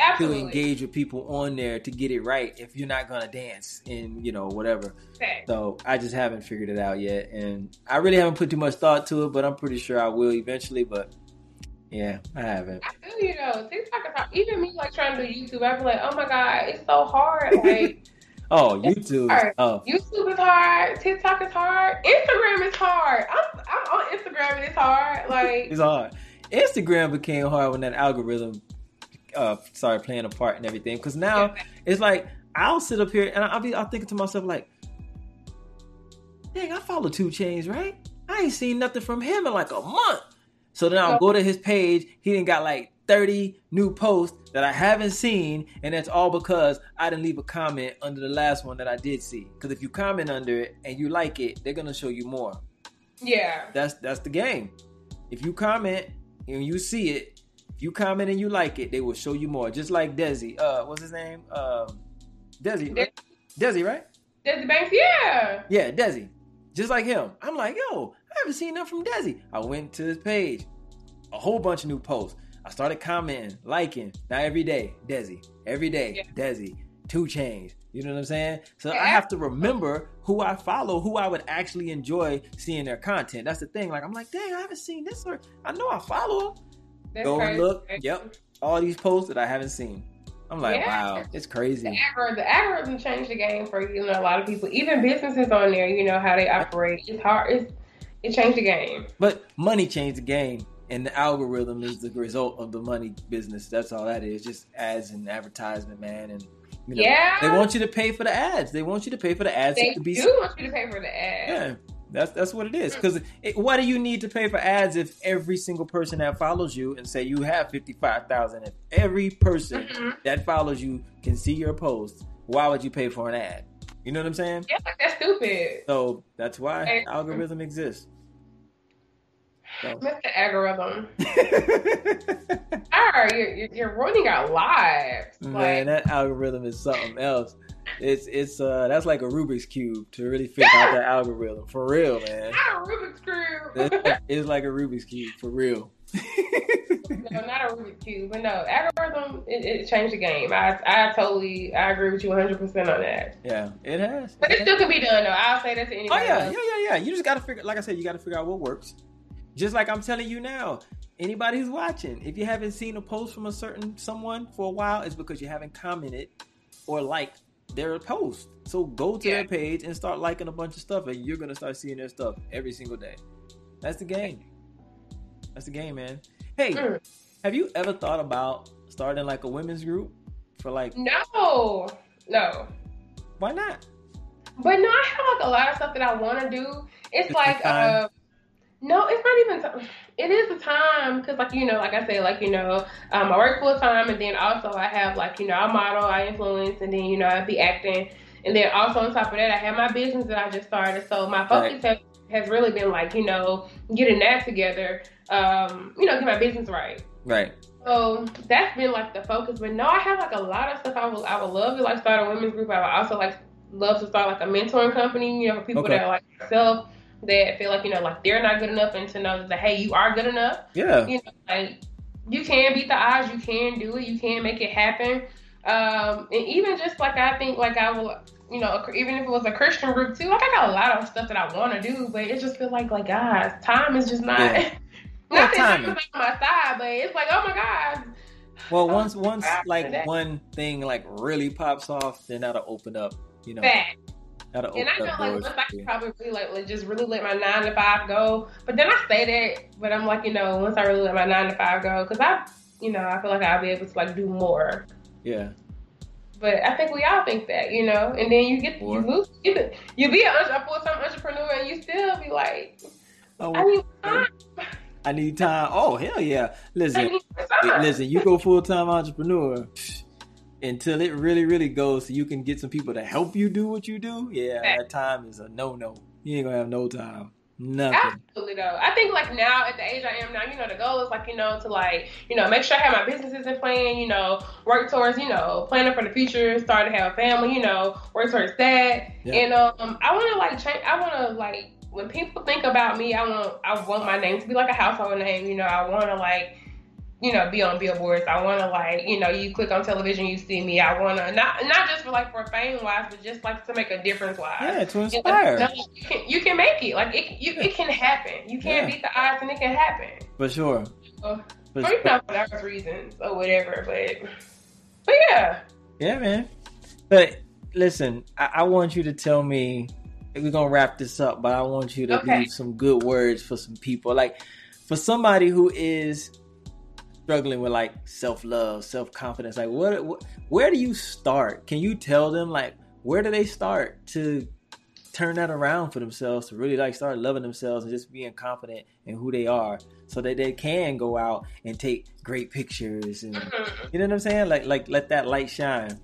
Absolutely. to engage with people on there to get it right if you're not gonna dance and you know whatever. Okay. So I just haven't figured it out yet, and I really haven't put too much thought to it, but I'm pretty sure I will eventually. But yeah, I haven't. I feel you know TikTok is hard. Even me like trying to do YouTube, I be like, oh my god, it's so hard. [laughs] Like. Oh, YouTube. Hard. Oh. YouTube is hard. TikTok is hard. Instagram is hard. I'm, I'm on Instagram and it's hard. Like it's hard. Instagram became hard when that algorithm uh, started playing a part and everything. Because now it's like I'll sit up here and I'll be I'll thinking to myself like, dang, I follow 2 Chainz, right? I ain't seen nothing from him in like a month. So then I'll go to his page. He didn't got like 30 new posts that I haven't seen, and that's all because I didn't leave a comment under the last one that I did see. Because if you comment under it and you like it, they're gonna show you more. Yeah. That's that's the game. If you comment and you see it, if you comment and you like it, they will show you more. Just like Desi. Uh, what's his name? Um, Desi. Right? Desi, right? Desi Banks. Yeah. Yeah, Desi. Just like him. I'm like, yo, I haven't seen nothing from Desi. I went to his page, a whole bunch of new posts. I started commenting, liking. Now every day, Desi. Every day, yeah. Desi. 2 Chainz. You know what I'm saying? So yeah. I have to remember who I follow, who I would actually enjoy seeing their content. That's the thing. Like I'm like, dang, I haven't seen this or I know I follow him. That's Go crazy. look. Yep. All these posts that I haven't seen. I'm like, yeah. wow, it's crazy. The algorithm, the algorithm changed the game for you know a lot of people, even businesses on there. You know how they operate. It's hard. It's it changed the game. But money changed the game, and the algorithm is the result of the money business. That's all that is. Just ads and advertisement, man, and you know, yeah, they want you to pay for the ads. They want you to pay for the ads. They to be... do want you to pay for the ads. Yeah, that's that's what it is. Because why do you need to pay for ads if every single person that follows you and say you have fifty five thousand, if every person mm-hmm. that follows you can see your post, why would you pay for an ad? You know what I'm saying? Yeah, that's stupid. So that's why algorithm exists. So. Mr. Algorithm. [laughs] Alright, you're, you're ruining our lives. Man, like, that algorithm is something else it's it's uh that's like a Rubik's cube to really figure out that algorithm for real, man. Not a Rubik's cube. it's like a Rubik's cube for real. [laughs] no, not a Rubik's cube, but no algorithm. It, it, changed the game. I I totally I agree with you 100 percent on that. Yeah, it has. But it, it still can be done though. I'll say that to anybody. Oh yeah, else. yeah, yeah, yeah. You just gotta figure. Like I said, you gotta figure out what works. Just like I'm telling you now, anybody who's watching, if you haven't seen a post from a certain someone for a while, it's because you haven't commented or liked their post. So go to yeah. their page and start liking a bunch of stuff, and you're gonna start seeing their stuff every single day. That's the game. That's the game, man. Hey, mm. have you ever thought about starting like a women's group for like? No, no. Why not? But no, I have like a lot of stuff that I want to do. It's, it's like, uh, no, it's not even. It is the time because, like you know, like I said, like you know, um, I work full time, and then also I have like you know, I model, I influence, and then you know, I be acting, and then also on top of that, I have my business that I just started. So my focus right. has has really been like you know, getting that together, um, you know, get my business right. Right. So that's been like the focus. But no, I have like a lot of stuff I would I would love to like start a women's group. I would also like love to start like a mentoring company, you know, for people okay. that are like myself that feel like you know like they're not good enough and to know that hey you are good enough yeah you know like you can beat the odds you can do it you can make it happen um and even just like i think like i will you know even if it was a christian group too like i got a lot of stuff that i want to do but it just feels like like guys time is just not yeah. [laughs] not that on my side but it's like oh my god Well, once once like one thing like really pops off, then that'll open up. You know. Fact. And I know like once I can probably like, like just really let my nine to five go, but then I say that, but I'm like you know once I really let my nine to five go, because I you know I feel like I'll be able to like do more. Yeah. But I think we all think that, you know, and then you get you lose you, you be a, a full time entrepreneur and you still be like, oh, I need uh, time. I need time. Oh hell yeah! Listen, listen. You go full time entrepreneur [laughs] until it really, really goes, so you can get some people to help you do what you do. Yeah, that time is a no no. You ain't gonna have no time. Nothing. Absolutely though. I think like now at the age I am now, you know, the goal is like, you know, to like, you know, make sure I have my businesses in plan, you know, work towards, you know, planning for the future, start to have a family, you know, work towards that. Yeah. And um I wanna like change I wanna like when people think about me, I want I want my name to be like a household name, you know, I wanna like you know, be on billboards. I want to like, you know, you click on television, you see me. I want to not not just for like for fame wise, but just like to make a difference wise. Yeah, to inspire. You, know, you, can, you can make it. Like it, you, it can happen. You can't yeah. beat the odds, and it can happen. For sure. So, for, for, sure. for reasons or whatever, but but yeah. Yeah, man. But listen, I, I want you to tell me. We're gonna wrap this up, but I want you to okay. leave some good words for some people. Like for somebody who is struggling with like self love, self confidence, like what, what, where do you start? Can you tell them like where do they start to turn that around for themselves to really like start loving themselves and just being confident in who they are, so that they can go out and take great pictures and mm-hmm. you know what I'm saying? Like like let that light shine.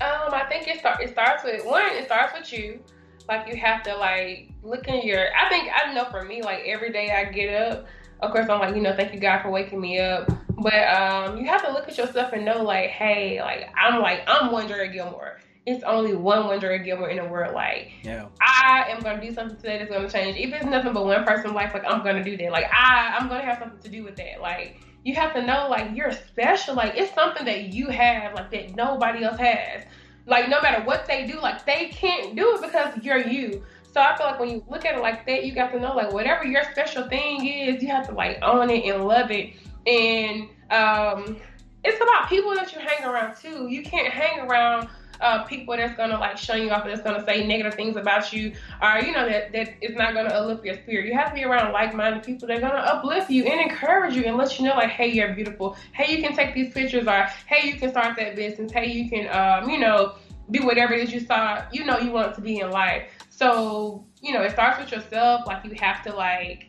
Um, I think it start it starts with one. It starts with you. Like you have to like look in your. I think I know for me, like every day I get up of course I'm like, you know, thank you God for waking me up. But um, you have to look at yourself and know like, hey, like I'm like I'm Wondrea Gilmore. It's only one one Gilmore in the world. Like, yeah. I am gonna do something today that's gonna change. If it's nothing but one person's life, like I'm gonna do that. Like I, I'm gonna have something to do with that. Like you have to know like you're special. Like it's something that you have like that nobody else has. Like no matter what they do, like they can't do it because you're you. So I feel like when you look at it like that, you got to know like whatever your special thing is, you have to like own it and love it. And um, it's about people that you hang around too. You can't hang around uh, people that's gonna like show you off, that's gonna say negative things about you, or you know that that is not gonna uplift your spirit. You have to be around like-minded people that are gonna uplift you and encourage you and let you know like, hey, you're beautiful. Hey, you can take these pictures, or hey, you can start that business. Hey, you can, um, you know, be whatever it is you saw, you know, you want to be in life. So, you know, it starts with yourself. Like you have to like,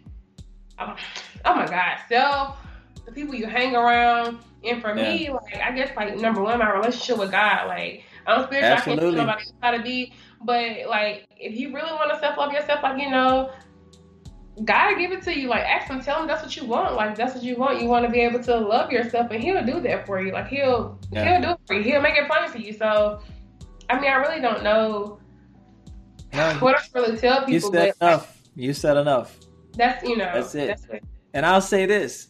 oh, oh my God, self, the people you hang around. And for yeah. me, like I guess like number one, my relationship with God. Like I'm spiritual, Absolutely. I can't tell nobody how to be. But like if you really want to self love yourself, like you know, God give it to you. Like ask him, tell him that's what you want. Like that's what you want. You want to be able to love yourself, and He'll do that for you. Like He'll yeah. He'll do it for you. He'll make it plain for you. So, I mean, I really don't know no, what I really tell people. You said but, enough. You said enough. That's you know. That's it. That's it. And I'll say this,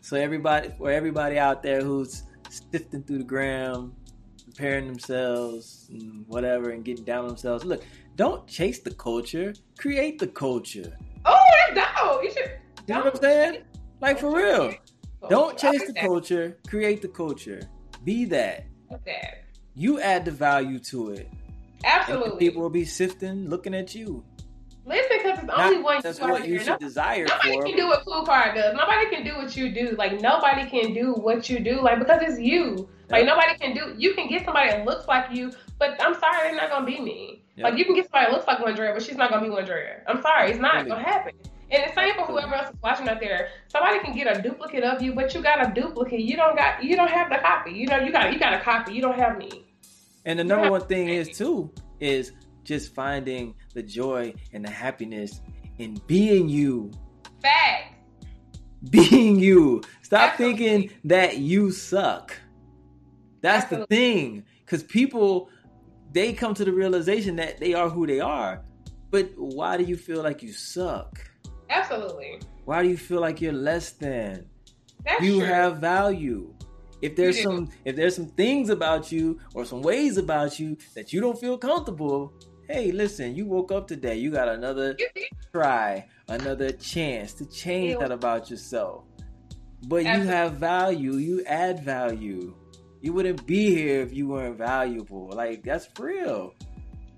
so everybody, for everybody out there who's sifting through the gram, preparing themselves and whatever, and getting down on themselves. Look, don't chase the culture. Create the culture. Oh, no! You should. You know what I'm saying? Like for real. Don't chase the culture. Create the culture. Be that. That. You add the value to it. Absolutely. people will be sifting, looking at you. Listen, because it's only one. That's what you should desire nobody for. can do what Kool Kard does. Nobody can do what you do. Like nobody can do what you do. Like because it's you. Like yep. nobody can do. You can get somebody that looks like you, but I'm sorry, they're not gonna be me. Yep. Like you can get somebody that looks like Wondrea, but she's not gonna be Wondrea. I'm sorry, it's not really? gonna happen. And the same for whoever else is watching out there. Somebody can get a duplicate of you, but you got a duplicate. You don't got. You don't have the copy. You know, you got. You got a copy. You don't have me. And the number one thing is too is just finding the joy and the happiness in being you. Facts. Being you. Stop Absolutely. thinking that you suck. That's Absolutely. the thing. Because people, they come to the realization that they are who they are. But why do you feel like you suck? Absolutely. Why do you feel like you're less than? That's you true. have value. If there's some if there's some things about you or some ways about you that you don't feel comfortable, hey, listen, you woke up today. You got another try, another chance to change that about yourself. but Absolutely. you have value. You add value. You wouldn't be here if you weren't valuable. Like that's real.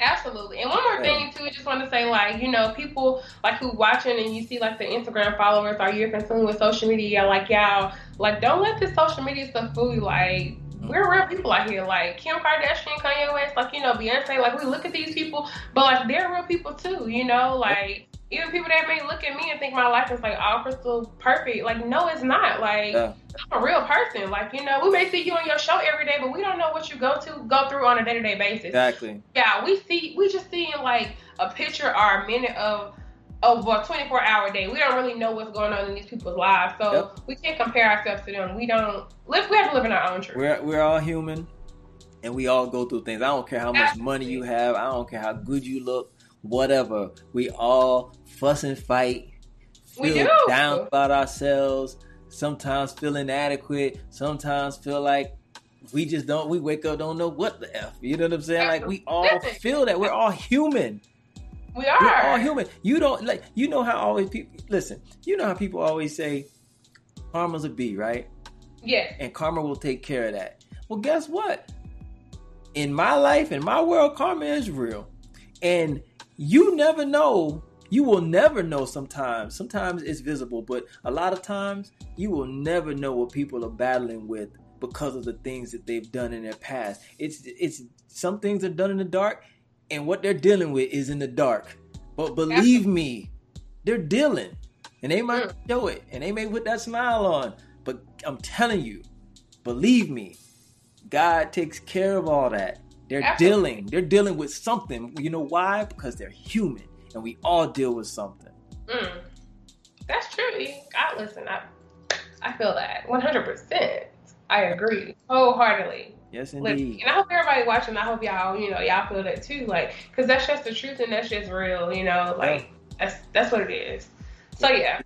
Absolutely. And one more thing too, I just want to say, like, you know, people like who watching and you see like the Instagram followers or you're consumed with social media, like y'all, like don't let this social media stuff fool you. Like we're real people out here, like Kim Kardashian, Kanye West, like you know Beyonce. Like we look at these people, but like they're real people too. You know, like even people that may look at me and think my life is like all crystal perfect. Like no, it's not. Like yeah. I'm a real person. Like you know, we may see you on your show every day, but we don't know what you go to go through on a day to day basis. Exactly. Yeah, we see we just seeing like a picture or a minute of of a 24 hour day. We don't really know what's going on in these people's lives, so yep. we can't compare ourselves to them. We don't live. We have to live in our own truth. We're we're all human, and we all go through things. I don't care how much Absolutely. money you have. I don't care how good you look. Whatever. We all fuss and fight. Feel down about ourselves. Sometimes feel inadequate. Sometimes feel like we just don't. We wake up don't know what the f. You know what I'm saying? Like we all feel that. We're all human. We are. We're all human. You don't like. You know how always people listen. You know how people always say, "Karma's a bee," right? Yeah. And karma will take care of that. Well, guess what? In my life, in my world, karma is real, and you never know. You will never know. Sometimes, sometimes it's visible, but a lot of times you will never know what people are battling with because of the things that they've done in their past. It's it's some things are done in the dark and what they're dealing with is in the dark. But believe me, they're dealing, and they might mm. show it, and they may put that smile on. But I'm telling you, believe me, God takes care of all that. They're Absolutely. dealing. They're dealing with something. You know why? Because they're human, and we all deal with something. Mm. That's true. God, listen, I, I feel that 100. percent I agree wholeheartedly. Yes, indeed. and I hope everybody watching. I hope y'all, you know, y'all feel that too. Like, cause that's just the truth and that's just real. You know, like that's that's what it is. So yeah.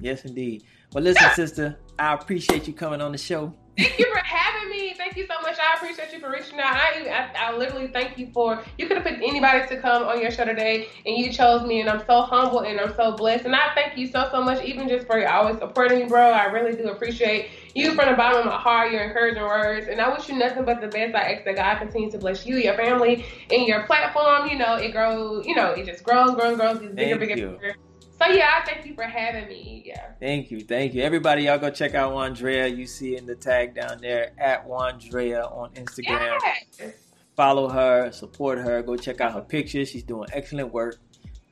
Yes, indeed. Well, listen, sister, I appreciate you coming on the show. Thank you for having me. Thank you so much. I appreciate you for reaching out. I, I, I literally thank you for. You could have picked anybody to come on your show today, and you chose me, and I'm so humble and I'm so blessed. And I thank you so so much, even just for always supporting me, bro. I really do appreciate you from the bottom of my heart, your encouraging words, and I wish you nothing but the best. I ask that God continue to bless you, your family, and your platform. You know, it grows. You know, it just grows, grows, grows, gets bigger, bigger, bigger. So yeah, thank you for having me. Yeah. Thank you, thank you, everybody. Y'all go check out Wondrea. You see in the tag down there at Wondrea on Instagram. Yes. Follow her, support her. Go check out her pictures. She's doing excellent work.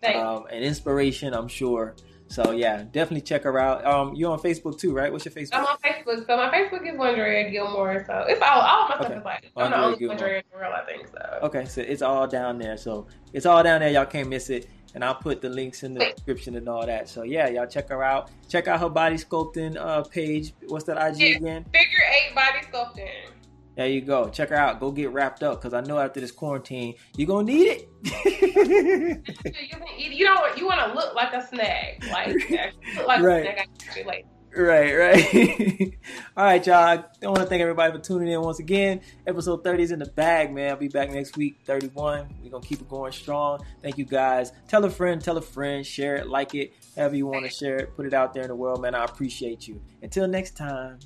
Um, and inspiration, I'm sure. So yeah, definitely check her out. Um, you're on Facebook too, right? What's your Facebook? I'm on Facebook. So my Facebook is Wondrea Gilmore. So it's all all my stuff okay. is like I'm the only Wondrea in the world, I think. So okay, so it's all down there. So it's all down there. Y'all can't miss it and I'll put the links in the description and all that. So yeah, y'all check her out. Check out her body sculpting uh, page. What's that IG yeah, again? Figure eight body sculpting. There you go. Check her out. Go get wrapped up because I know after this quarantine you're [laughs] gonna need it. you, don't. You want to look like a snag, like, [laughs] like right. a snag. Right, right. [laughs] All right, y'all. I want to thank everybody for tuning in once again. Episode 30 is in the bag, man. I'll be back next week, 31. We're going to keep it going strong. Thank you, guys. Tell a friend, tell a friend, share it, like it, however you want to share it. Put it out there in the world, man. I appreciate you. Until next time,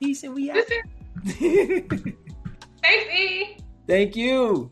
peace and we out. [laughs] Thanks, E. Thank you.